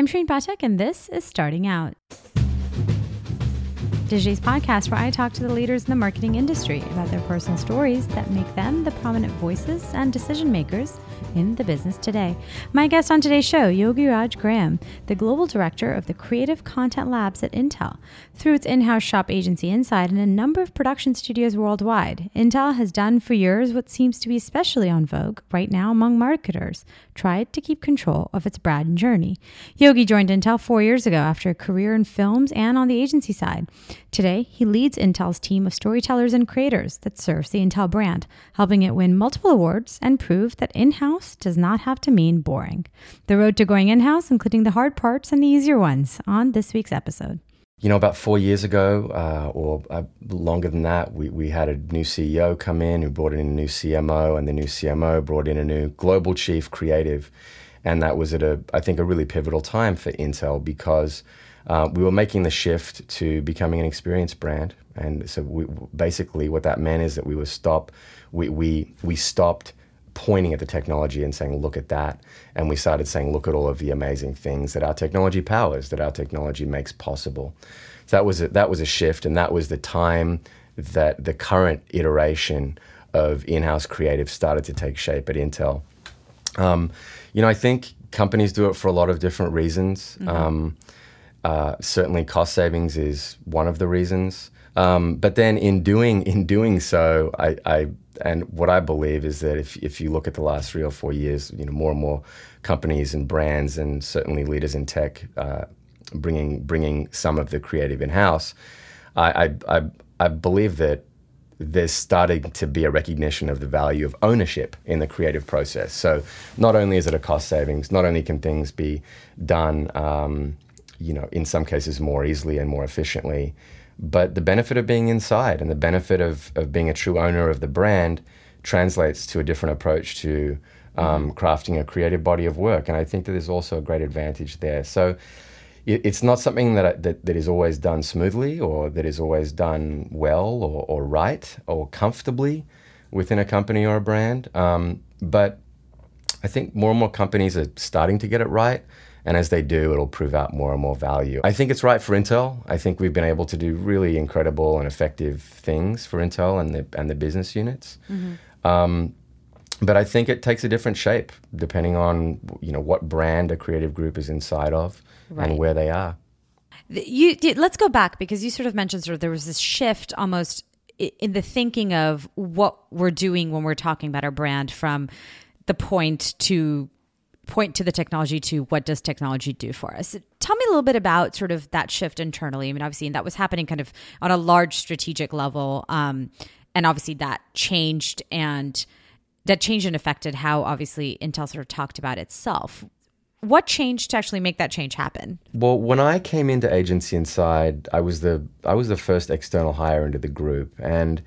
I'm Shareen Pathak, and this is Starting Out. Digi's podcast where I talk to the leaders in the marketing industry about their personal stories that make them the prominent voices and decision makers in the business today. My guest on today's show, Yogiraj Graham, the global director of the Creative Content Labs at Intel. Through its in house shop agency Inside and a number of production studios worldwide, Intel has done for years what seems to be especially on vogue right now among marketers tried to keep control of its brand journey. Yogi joined Intel four years ago after a career in films and on the agency side. Today, he leads Intel's team of storytellers and creators that serves the Intel brand, helping it win multiple awards and prove that in house does not have to mean boring. The road to going in house, including the hard parts and the easier ones, on this week's episode. You know, about four years ago, uh, or uh, longer than that, we, we had a new CEO come in who brought in a new CMO, and the new CMO brought in a new global chief creative. And that was at a, I think, a really pivotal time for Intel because uh, we were making the shift to becoming an experience brand. And so we, basically what that meant is that we were stop, we, we, we stopped pointing at the technology and saying, look at that. And we started saying, look at all of the amazing things that our technology powers, that our technology makes possible. So that was a, that was a shift, and that was the time that the current iteration of in-house creative started to take shape at Intel. Um, you know, I think companies do it for a lot of different reasons. Mm-hmm. Um, uh, certainly, cost savings is one of the reasons. Um, but then, in doing in doing so, I, I, and what I believe is that if if you look at the last three or four years, you know, more and more companies and brands, and certainly leaders in tech, uh, bringing bringing some of the creative in house, I, I, I I believe that there's starting to be a recognition of the value of ownership in the creative process. So not only is it a cost savings, not only can things be done um, you know, in some cases more easily and more efficiently. But the benefit of being inside and the benefit of, of being a true owner of the brand translates to a different approach to um, mm-hmm. crafting a creative body of work. And I think that there's also a great advantage there. So it, it's not something that, that, that is always done smoothly or that is always done well or, or right or comfortably within a company or a brand. Um, but I think more and more companies are starting to get it right. And as they do, it'll prove out more and more value. I think it's right for Intel. I think we've been able to do really incredible and effective things for Intel and the and the business units. Mm-hmm. Um, but I think it takes a different shape depending on you know what brand a creative group is inside of right. and where they are. You, let's go back because you sort of mentioned sort of there was this shift almost in the thinking of what we're doing when we're talking about our brand from the point to point to the technology to what does technology do for us. Tell me a little bit about sort of that shift internally. I mean, obviously, that was happening kind of on a large strategic level, um, and obviously that changed and that changed and affected how obviously Intel sort of talked about itself. What changed to actually make that change happen? Well, when I came into Agency Inside, I was the I was the first external hire into the group, and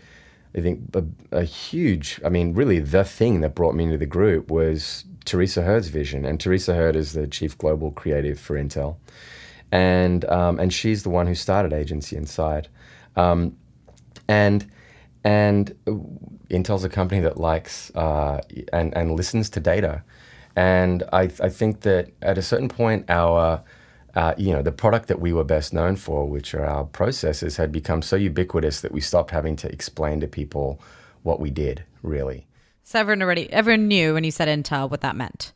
I think a, a huge, I mean, really the thing that brought me into the group was Teresa Herd's vision, and Teresa Herd is the chief global creative for Intel, and um, and she's the one who started Agency Inside, um, and and Intel's a company that likes uh, and and listens to data, and I I think that at a certain point our uh, you know, the product that we were best known for, which are our processors, had become so ubiquitous that we stopped having to explain to people what we did, really. So everyone already, everyone knew when you said Intel what that meant.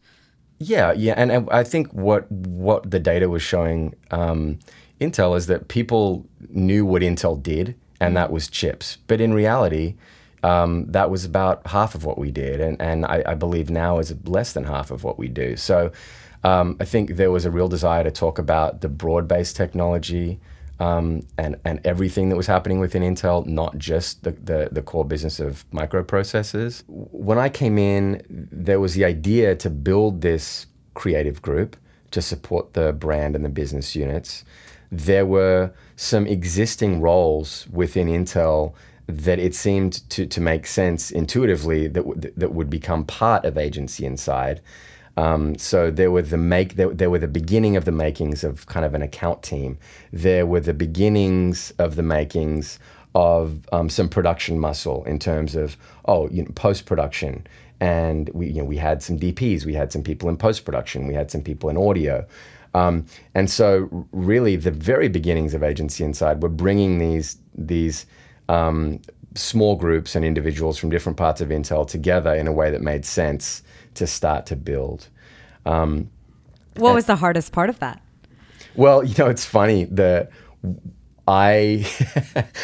Yeah, yeah, and, and I think what what the data was showing um, Intel is that people knew what Intel did, and that was chips. But in reality, um, that was about half of what we did, and and I, I, believe now is less than half of what we do. So um, I think there was a real desire to talk about the broad-based technology um, and and everything that was happening within Intel, not just the, the, the core business of microprocessors. When I came in, there was the idea to build this creative group to support the brand and the business units. There were some existing roles within Intel that it seemed to, to make sense intuitively that, w- that would become part of agency inside. Um, so there were the make there, there, were the beginning of the makings of kind of an account team. There were the beginnings of the makings of um, some production muscle in terms of oh you know, post production. And we you know we had some DPs, we had some people in post production, we had some people in audio. Um, and so, really, the very beginnings of Agency Inside were bringing these these um, small groups and individuals from different parts of Intel together in a way that made sense to start to build. Um, what was the hardest part of that? Well, you know, it's funny. The I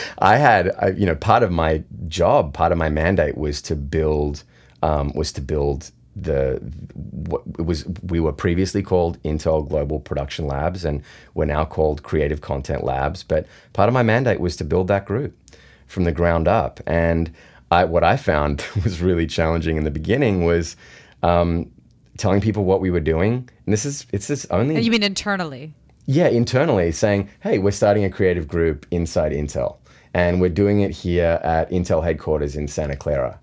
I had I, you know part of my job, part of my mandate was to build um, was to build the what it was we were previously called Intel Global Production Labs and we're now called Creative Content Labs. But part of my mandate was to build that group from the ground up. And I, what I found was really challenging in the beginning was um, telling people what we were doing. And this is it's this only you mean internally? Yeah, internally saying, hey, we're starting a creative group inside Intel. And we're doing it here at Intel headquarters in Santa Clara.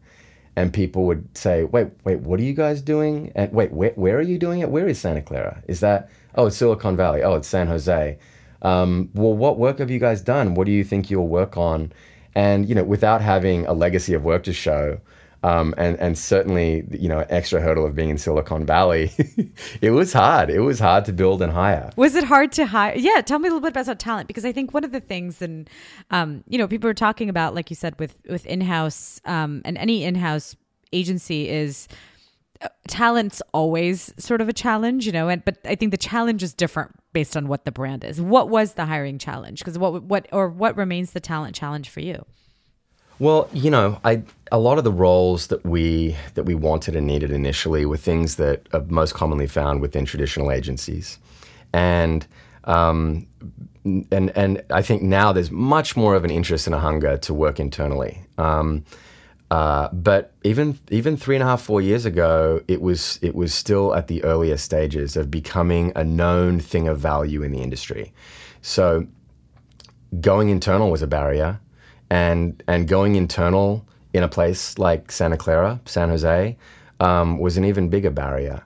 And people would say, wait, wait, what are you guys doing? And wait, where, where are you doing it? Where is Santa Clara? Is that, oh, it's Silicon Valley. Oh, it's San Jose. Um, well, what work have you guys done? What do you think you'll work on? And, you know, without having a legacy of work to show, um, and and certainly you know extra hurdle of being in Silicon Valley, it was hard. It was hard to build and hire. Was it hard to hire? Yeah, tell me a little bit about talent because I think one of the things, and um, you know, people are talking about, like you said, with with in house um, and any in house agency is talent's always sort of a challenge, you know, and but I think the challenge is different based on what the brand is. What was the hiring challenge? Because what what or what remains the talent challenge for you? Well, you know, I a lot of the roles that we that we wanted and needed initially were things that are most commonly found within traditional agencies, and um, and and I think now there's much more of an interest and a hunger to work internally. Um, uh, but even even three and a half four years ago, it was it was still at the earlier stages of becoming a known thing of value in the industry. So going internal was a barrier and and going internal in a place like Santa Clara, San Jose, um, was an even bigger barrier.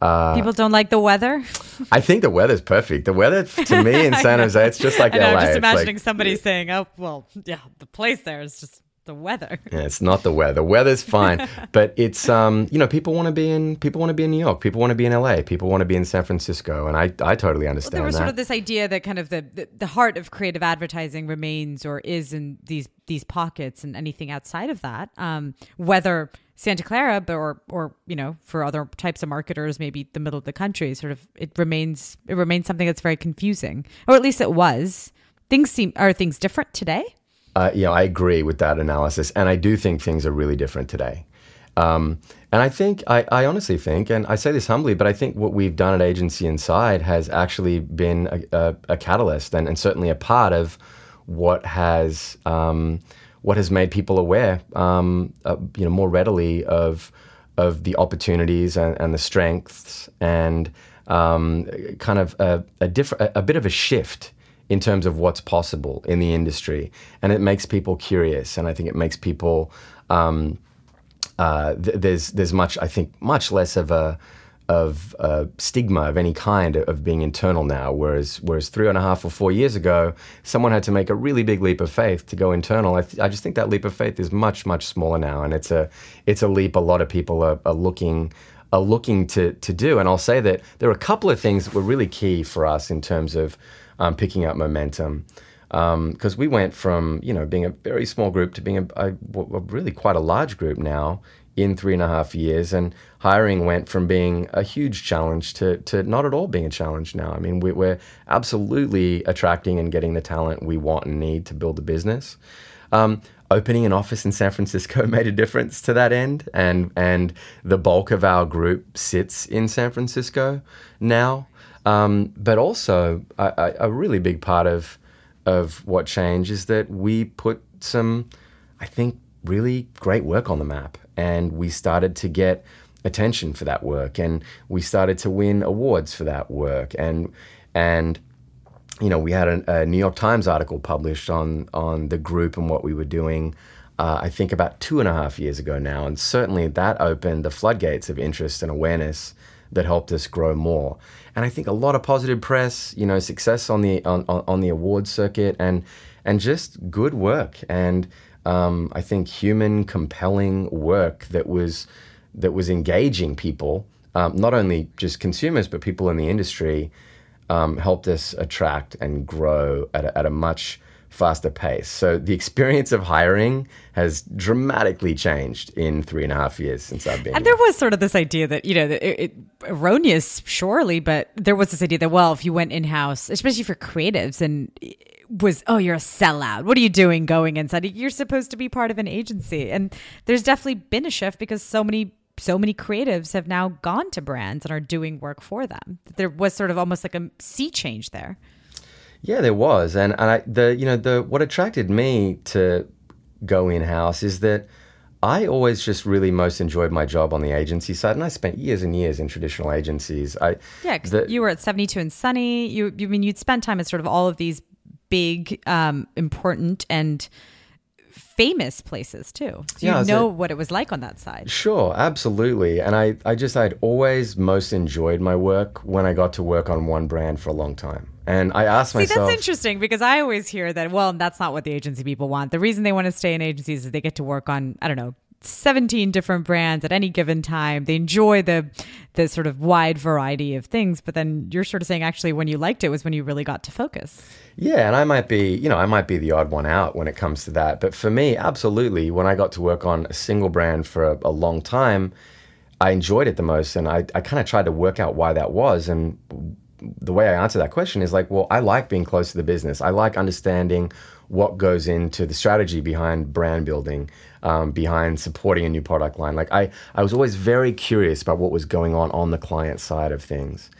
Uh, People don't like the weather. I think the weather's perfect. The weather to me in San Jose, it's just like I know, LA. I'm just imagining like, somebody saying, "Oh, well, yeah, the place there is just the weather. Yeah, it's not the weather. The weather's fine, but it's um, you know, people want to be in people want to be in New York, people want to be in LA, people want to be in San Francisco, and I I totally understand well, there was that. sort of this idea that kind of the, the the heart of creative advertising remains or is in these these pockets, and anything outside of that, um, whether Santa Clara, but or or you know, for other types of marketers, maybe the middle of the country, sort of it remains it remains something that's very confusing, or at least it was. Things seem are things different today uh, you know, I agree with that analysis, and I do think things are really different today. Um, and I think, I, I, honestly think, and I say this humbly, but I think what we've done at Agency Inside has actually been a, a, a catalyst and, and, certainly a part of what has um, what has made people aware, um, uh, you know, more readily of of the opportunities and, and the strengths and um, kind of a, a, a bit of a shift in terms of what's possible in the industry, and it makes people curious, and I think it makes people. Um, uh, th- there's there's much I think much less of a of stigma of any kind of being internal now, whereas whereas three and a half or four years ago, someone had to make a really big leap of faith to go internal. I, th- I just think that leap of faith is much much smaller now, and it's a it's a leap a lot of people are, are looking are looking to to do. And I'll say that there are a couple of things that were really key for us in terms of um, picking up momentum. Because um, we went from you know being a very small group to being a, a, a, really quite a large group now in three and a half years, and hiring went from being a huge challenge to, to not at all being a challenge now. I mean, we, we're absolutely attracting and getting the talent we want and need to build a business. Um, opening an office in San Francisco made a difference to that end, and and the bulk of our group sits in San Francisco now. Um, but also, a, a, really big part of of what changed is that we put some, I think, really great work on the map, and we started to get attention for that work, and we started to win awards for that work, and and you know we had a, a New York Times article published on on the group and what we were doing. Uh, I think about two and a half years ago now, and certainly that opened the floodgates of interest and awareness that helped us grow more. And I think a lot of positive press, you know, success on the on, on the awards circuit, and and just good work. And um, I think human, compelling work that was that was engaging people, um, not only just consumers but people in the industry. um, helped us attract and grow at a, at a much faster pace. So the experience of hiring has dramatically changed in three and a half years since I've been. And here. there was sort of this idea that you know, it, it, erroneous, surely, but there was this idea that well, if you went in house, especially for creatives, and was oh, you're a sellout. What are you doing going inside? You're supposed to be part of an agency, and there's definitely been a shift because so many so many creatives have now gone to brands and are doing work for them. There was sort of almost like a sea change there. Yeah, there was, and and I, the you know the what attracted me to go in house is that I always just really most enjoyed my job on the agency side, and I spent years and years in traditional agencies. I yeah, you were at seventy two and Sunny. You you I mean you'd spend time at sort of all of these big, um, important and famous places too. So yeah, you know what it was like on that side. Sure, absolutely. And I, I just I'd always most enjoyed my work when I got to work on one brand for a long time. And I asked myself. See, that's interesting because I always hear that, well, that's not what the agency people want. The reason they want to stay in agencies is they get to work on, I don't know, 17 different brands at any given time. They enjoy the the sort of wide variety of things, but then you're sort of saying actually when you liked it was when you really got to focus. Yeah, and I might be, you know, I might be the odd one out when it comes to that, but for me, absolutely, when I got to work on a single brand for a, a long time, I enjoyed it the most and I I kind of tried to work out why that was and the way I answer that question is like, well, I like being close to the business. I like understanding what goes into the strategy behind brand building, um, behind supporting a new product line. Like I, I was always very curious about what was going on on the client side of things,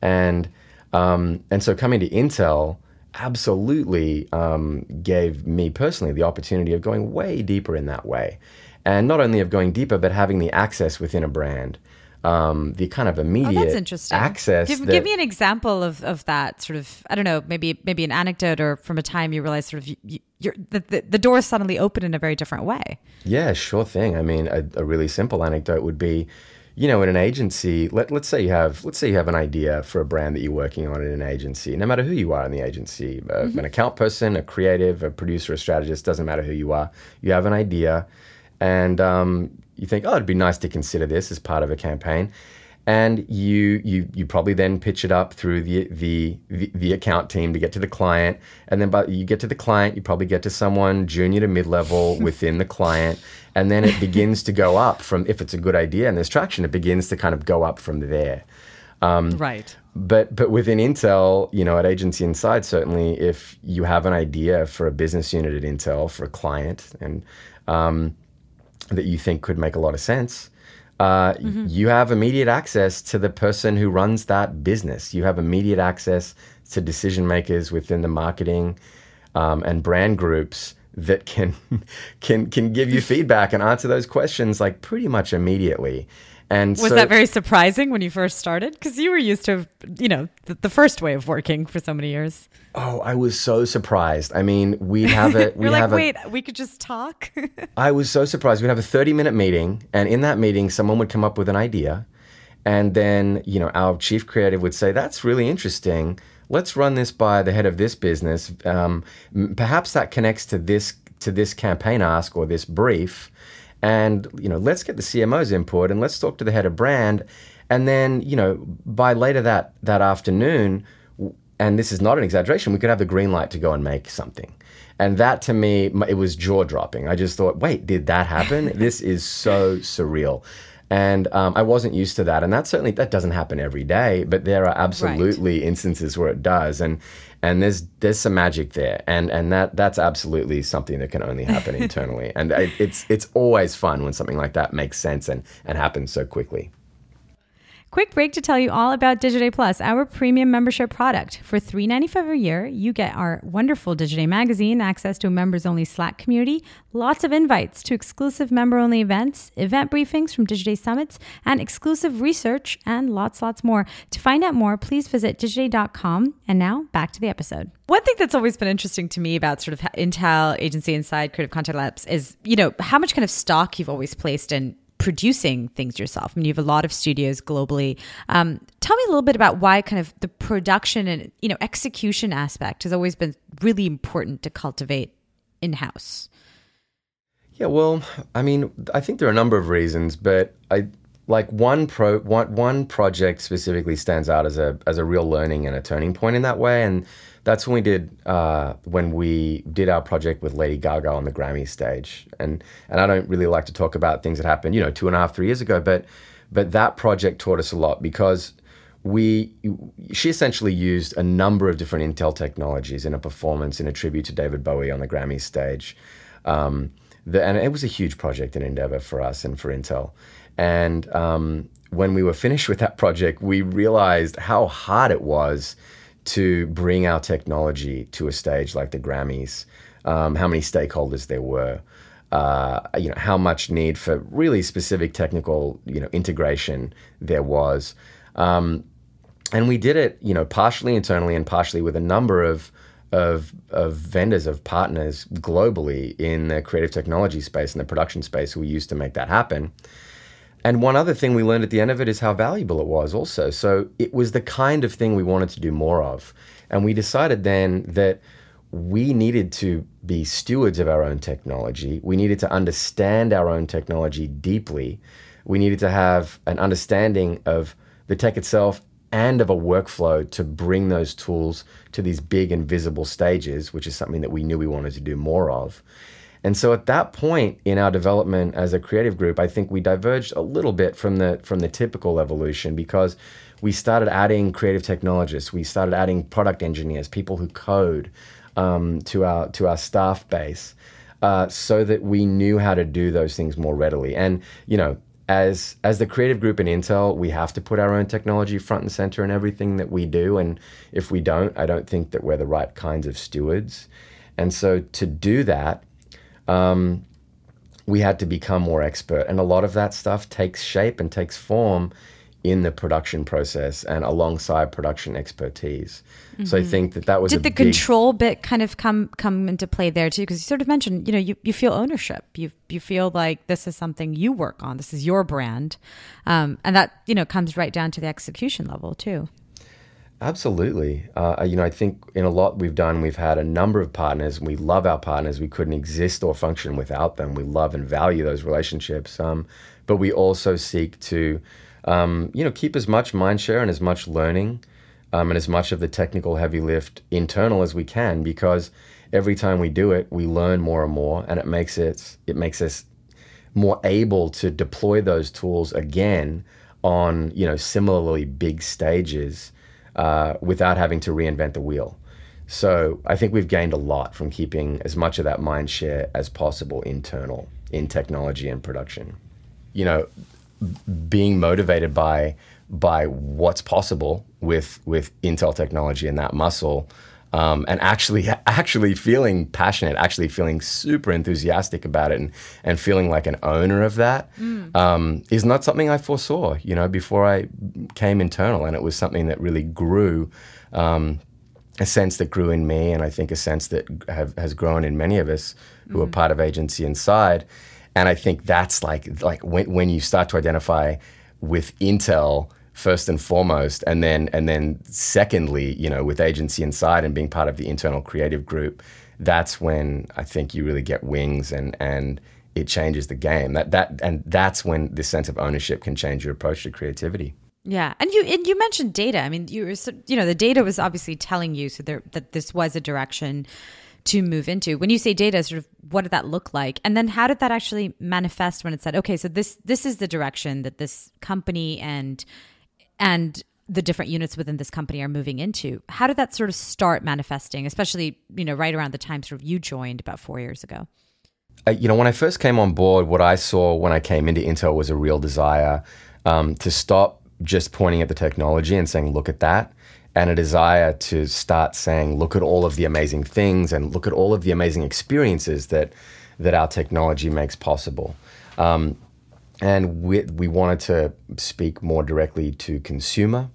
and um, and so coming to Intel absolutely um, gave me personally the opportunity of going way deeper in that way, and not only of going deeper, but having the access within a brand um, the kind of immediate oh, access. Give, that, give, me an example of, of that sort of, I don't know, maybe maybe an anecdote or from a time you realize sort of you, you're, the, the, the doors suddenly open in a very different way. Yeah, sure thing. I mean, a, a really simple anecdote would be, you know, in an agency, let, let's say you have let's say you have an idea for a brand that you're working on in an agency, no matter who you are in the agency, uh, mm-hmm. an account person, a creative, a producer, a strategist, doesn't matter who you are. You have an idea, and um, you think, oh, it'd be nice to consider this as part of a campaign. And you you you probably then pitch it up through the the the, the account team to get to the client, and then by you get to the client, you probably get to someone junior to mid level within the client, and then it begins to go up from if it's a good idea and there's traction, it begins to kind of go up from there. Um, right. But but within Intel, you know, at Agency Inside, certainly, if you have an idea for a business unit at Intel for a client, and um, that you think could make a lot of sense, uh, mm-hmm. you have immediate access to the person who runs that business. You have immediate access to decision makers within the marketing um, and brand groups that can can can give you feedback and answer those questions like pretty much immediately. And was so, that very surprising when you first started? Because you were used to, you know, the, the, first way of working for so many years. Oh, I was so surprised. I mean, we'd have it. You're like, wait, we could just talk. I was so surprised. We'd have a 30 minute meeting, and in that meeting, someone would come up with an idea, and then you know our chief creative would say, "That's really interesting. Let's run this by the head of this business. Um, perhaps that connects to this to this campaign ask or this brief." And you know let's get the CMO's input and let's talk to the head of brand. And then you know by later that that afternoon and this is not an exaggeration we could have the green light to go and make something. And that to me it was jaw dropping i just thought wait did that happen? This is so surreal. And um, I wasn't used to that, and that certainly that doesn't happen every day. But there are absolutely right. instances where it does, and and there's there's some magic there, and and that that's absolutely something that can only happen internally, and it, it's it's always fun when something like that makes sense and and happens so quickly. Quick break to tell you all about Digiday Plus, our premium membership product. For $3.95 a year, you get our wonderful Digiday magazine, access to a members only Slack community, lots of invites to exclusive member only events, event briefings from Digiday summits, and exclusive research, and lots, lots more. To find out more, please visit digiday.com. And now back to the episode. One thing that's always been interesting to me about sort of Intel Agency Inside Creative Content Labs is, you know, how much kind of stock you've always placed in producing things yourself. I mean, you have a lot of studios globally. Um, tell me a little bit about why kind of the production and you know execution aspect has always been really important to cultivate in house. Yeah, well, I mean, I think there are a number of reasons, but I like one pro one one project specifically stands out as a as a real learning and a turning point in that way, and that's when we did uh, when we did our project with Lady Gaga on the Grammy stage, and and I don't really like to talk about things that happened, you know, two and a half, three years ago, but but that project taught us a lot because we she essentially used a number of different Intel technologies in a performance in a tribute to David Bowie on the Grammy stage. Um, the, and it was a huge project and endeavor for us and for Intel. And um, when we were finished with that project, we realized how hard it was to bring our technology to a stage like the Grammys, um, how many stakeholders there were. Uh, you know how much need for really specific technical you know integration there was, um, and we did it you know partially internally and partially with a number of of, of vendors, of partners globally in the creative technology space and the production space who we used to make that happen. And one other thing we learned at the end of it is how valuable it was also. So it was the kind of thing we wanted to do more of. And we decided then that we needed to be stewards of our own technology. We needed to understand our own technology deeply. We needed to have an understanding of the tech itself and of a workflow to bring those tools to these big and visible stages, which is something that we knew we wanted to do more of. And so at that point in our development as a creative group, I think we diverged a little bit from the from the typical evolution because we started adding creative technologists, we started adding product engineers, people who code um, to our to our staff base, uh, so that we knew how to do those things more readily. And you know, as as the creative group in Intel, we have to put our own technology front and center in everything that we do. And if we don't, I don't think that we're the right kinds of stewards. And so to do that, um, we had to become more expert, and a lot of that stuff takes shape and takes form in the production process and alongside production expertise. Mm-hmm. So I mm-hmm. think that that was did the big... control bit kind of come come into play there too? Because you sort of mentioned, you know, you, you feel ownership. You you feel like this is something you work on. This is your brand, um, and that you know comes right down to the execution level too. Absolutely. Uh, you know, I think in a lot we've done, we've had a number of partners. We love our partners. We couldn't exist or function without them. We love and value those relationships. Um, but we also seek to um, you know, keep as much mind share and as much learning um, and as much of the technical heavy lift internal as we can because every time we do it, we learn more and more, and it makes it it makes us more able to deploy those tools again on you know similarly big stages uh, without having to reinvent the wheel. So I think we've gained a lot from keeping as much of that mind share as possible internal in technology and production. You know, being motivated by by what's possible with with Intel technology and that muscle, um, and actually actually feeling passionate, actually feeling super enthusiastic about it, and and feeling like an owner of that mm. um, is not something I foresaw. You know, before I came internal, and it was something that really grew. Um, a sense that grew in me, and I think a sense that have, has grown in many of us who mm. are part of Agency Inside and I think that's like like when when you start to identify with Intel first and foremost, and then and then secondly, you know, with agency inside and being part of the internal creative group, that's when I think you really get wings and and it changes the game. That that and that's when this sense of ownership can change your approach to creativity. Yeah, and you and you mentioned data. I mean, you were you know the data was obviously telling you so there, that this was a direction to move into. When you say data, sort of what did that look like? And then how did that actually manifest when it said, okay, so this this is the direction that this company and and the different units within this company are moving into. How did that sort of start manifesting, especially, you know, right around the time sort of you joined about four years ago? Uh, you know, when I first came on board, what I saw when I came into Intel was a real desire um, to stop just pointing at the technology and saying, look at that, and a desire to start saying, look at all of the amazing things and look at all of the amazing experiences that that our technology makes possible. Um, and we, we wanted to speak more directly to consumer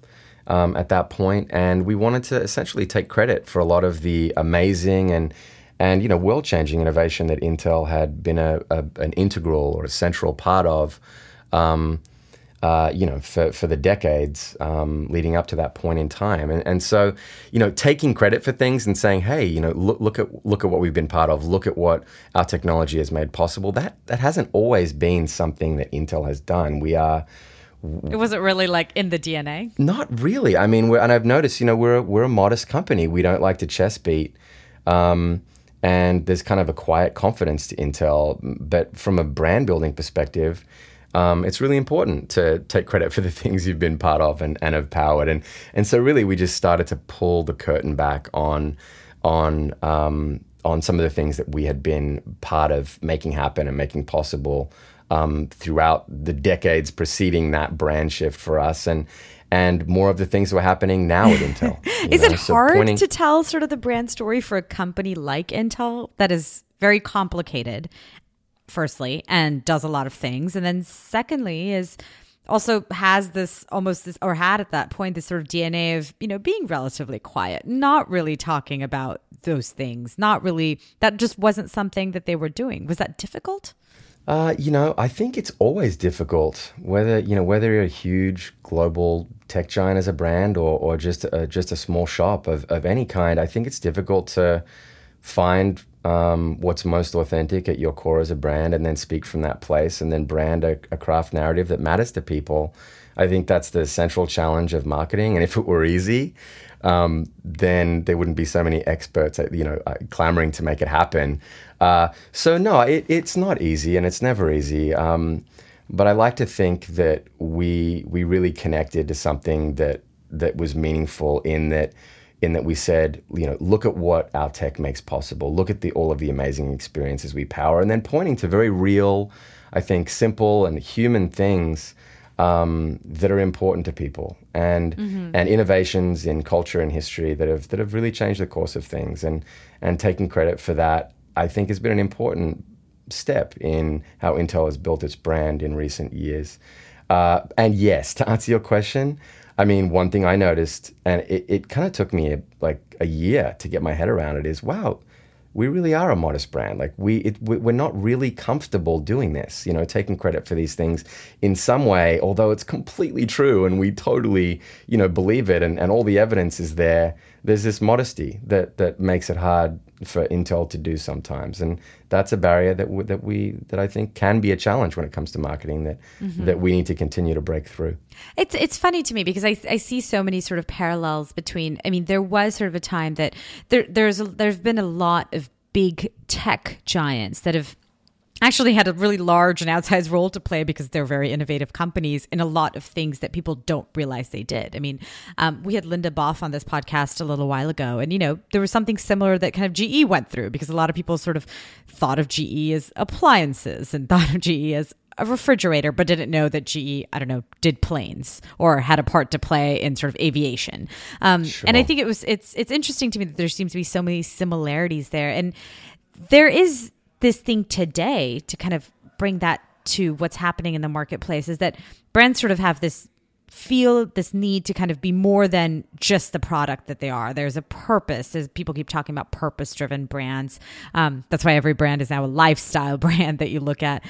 um, at that point, and we wanted to essentially take credit for a lot of the amazing and and you know world-changing innovation that Intel had been a, a an integral or a central part of. Um, uh, you know, for, for the decades um, leading up to that point in time. And, and so, you know, taking credit for things and saying, hey, you know, look, look at look at what we've been part of, look at what our technology has made possible. That that hasn't always been something that Intel has done. We are it wasn't really like in the DNA. Not really. I mean, and I've noticed, you know, we're we're a modest company. We don't like to chest beat, um, and there's kind of a quiet confidence to Intel. But from a brand building perspective, um, it's really important to take credit for the things you've been part of and, and have powered. And and so really, we just started to pull the curtain back on on um, on some of the things that we had been part of making happen and making possible um, throughout the decades preceding that brand shift for us and and more of the things that were happening now at Intel. is know? it so hard pointing- to tell sort of the brand story for a company like Intel that is very complicated, firstly, and does a lot of things, and then secondly is also has this almost this or had at that point this sort of DNA of you know being relatively quiet, not really talking about those things, not really that just wasn't something that they were doing. Was that difficult? Uh, you know, I think it's always difficult whether you know whether you're a huge global tech giant as a brand or or just a, just a small shop of of any kind. I think it's difficult to find um, what's most authentic at your core as a brand, and then speak from that place, and then brand a, a craft narrative that matters to people. I think that's the central challenge of marketing. And if it were easy, um, then there wouldn't be so many experts, you know, uh, clamoring to make it happen. Uh, so no, it, it's not easy, and it's never easy. Um, but I like to think that we we really connected to something that that was meaningful in that in that we said, you know, look at what our tech makes possible. Look at the all of the amazing experiences we power, and then pointing to very real, I think, simple and human things um, that are important to people and mm-hmm. and innovations in culture and history that have that have really changed the course of things and and taking credit for that I think has been an important step in how Intel has built its brand in recent years. Uh, and yes, to answer your question, I mean, one thing I noticed, and it, it kind of took me a, like a year to get my head around it, is wow, we really are a modest brand. Like we, it, we're not really comfortable doing this, you know, taking credit for these things in some way, although it's completely true and we totally, you know, believe it and, and all the evidence is there. There's this modesty that, that makes it hard for Intel to do sometimes. And that's a barrier that, w- that we, that I think can be a challenge when it comes to marketing that, mm-hmm. that we need to continue to break through. It's, it's funny to me because I, I see so many sort of parallels between, I mean, there was sort of a time that there, there's, a, there's been a lot of big tech giants that have actually had a really large and outsized role to play because they're very innovative companies in a lot of things that people don't realize they did. I mean, um, we had Linda Boff on this podcast a little while ago, and you know there was something similar that kind of GE went through because a lot of people sort of thought of GE as appliances and thought of GE as a refrigerator, but didn't know that GE, I don't know, did planes or had a part to play in sort of aviation. Um, sure. And I think it was it's it's interesting to me that there seems to be so many similarities there, and there is this thing today to kind of bring that to what's happening in the marketplace is that brands sort of have this feel this need to kind of be more than just the product that they are. There's a purpose. As people keep talking about purpose-driven brands, um, that's why every brand is now a lifestyle brand that you look at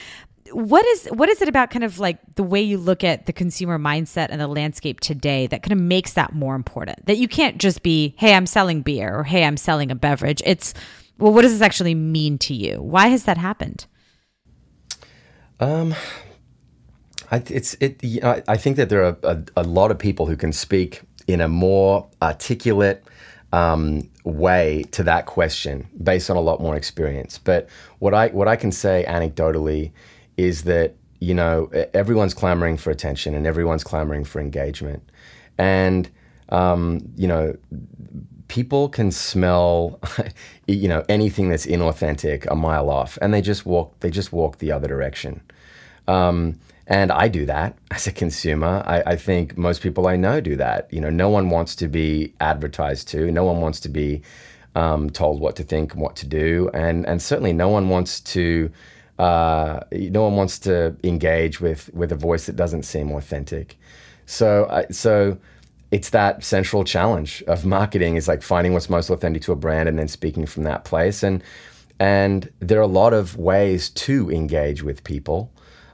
what is what is it about kind of like the way you look at the consumer mindset and the landscape today that kind of makes that more important that you can't just be hey i'm selling beer or hey i'm selling a beverage it's well what does this actually mean to you why has that happened um I, it's it. You know, I think that there are a, a, lot of people who can speak in a more articulate um, way to that question based on a lot more experience. But what I what I can say anecdotally is that you know everyone's clamoring for attention and everyone's clamoring for engagement, and um, you know people can smell you know anything that's inauthentic a mile off, and they just walk they just walk the other direction. Um, and I do that as a consumer. I, I, think most people I know do that. You know, no one wants to be advertised to. No one wants to be um, told what to think and what to do, and and certainly no one wants to uh, no one wants to engage with with a voice that doesn't seem authentic. So uh, so it's that central challenge of marketing is like finding what's most authentic to a brand and then speaking from that place and and there are a lot of ways to engage with people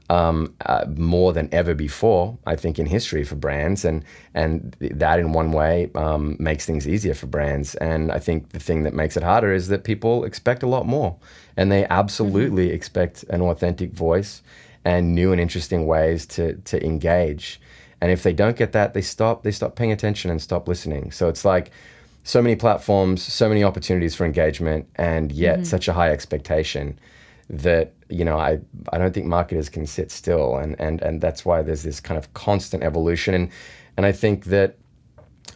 um, uh, more than ever before, I think, in history for brands, and and that in one way um, makes things easier for brands. And I think the thing that makes it harder is that people expect a lot more, and they absolutely mm-hmm. expect an authentic voice, and new and interesting ways to to engage. And if they don't get that, they stop they stop paying attention and stop listening. So it's like so many platforms, so many opportunities for engagement, and yet mm-hmm. such a high expectation that you know I I don't think marketers can sit still, and and and that's why there's this kind of constant evolution, and and I think that,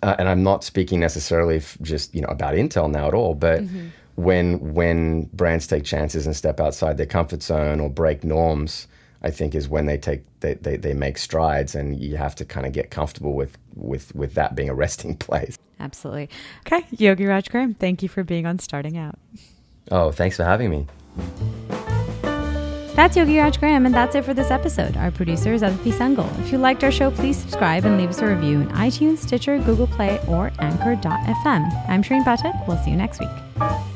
uh, and I'm not speaking necessarily f- just you know about Intel now at all, but. Mm-hmm. When when brands take chances and step outside their comfort zone or break norms, I think is when they take they, they, they make strides and you have to kind of get comfortable with with with that being a resting place. Absolutely. Okay, Yogiraj Graham, thank you for being on Starting Out. Oh, thanks for having me. That's Yogiraj Graham, and that's it for this episode. Our producer is Aditi Sangal. If you liked our show, please subscribe and leave us a review in iTunes, Stitcher, Google Play, or Anchor.fm. I'm Shareen Pathak. We'll see you next week.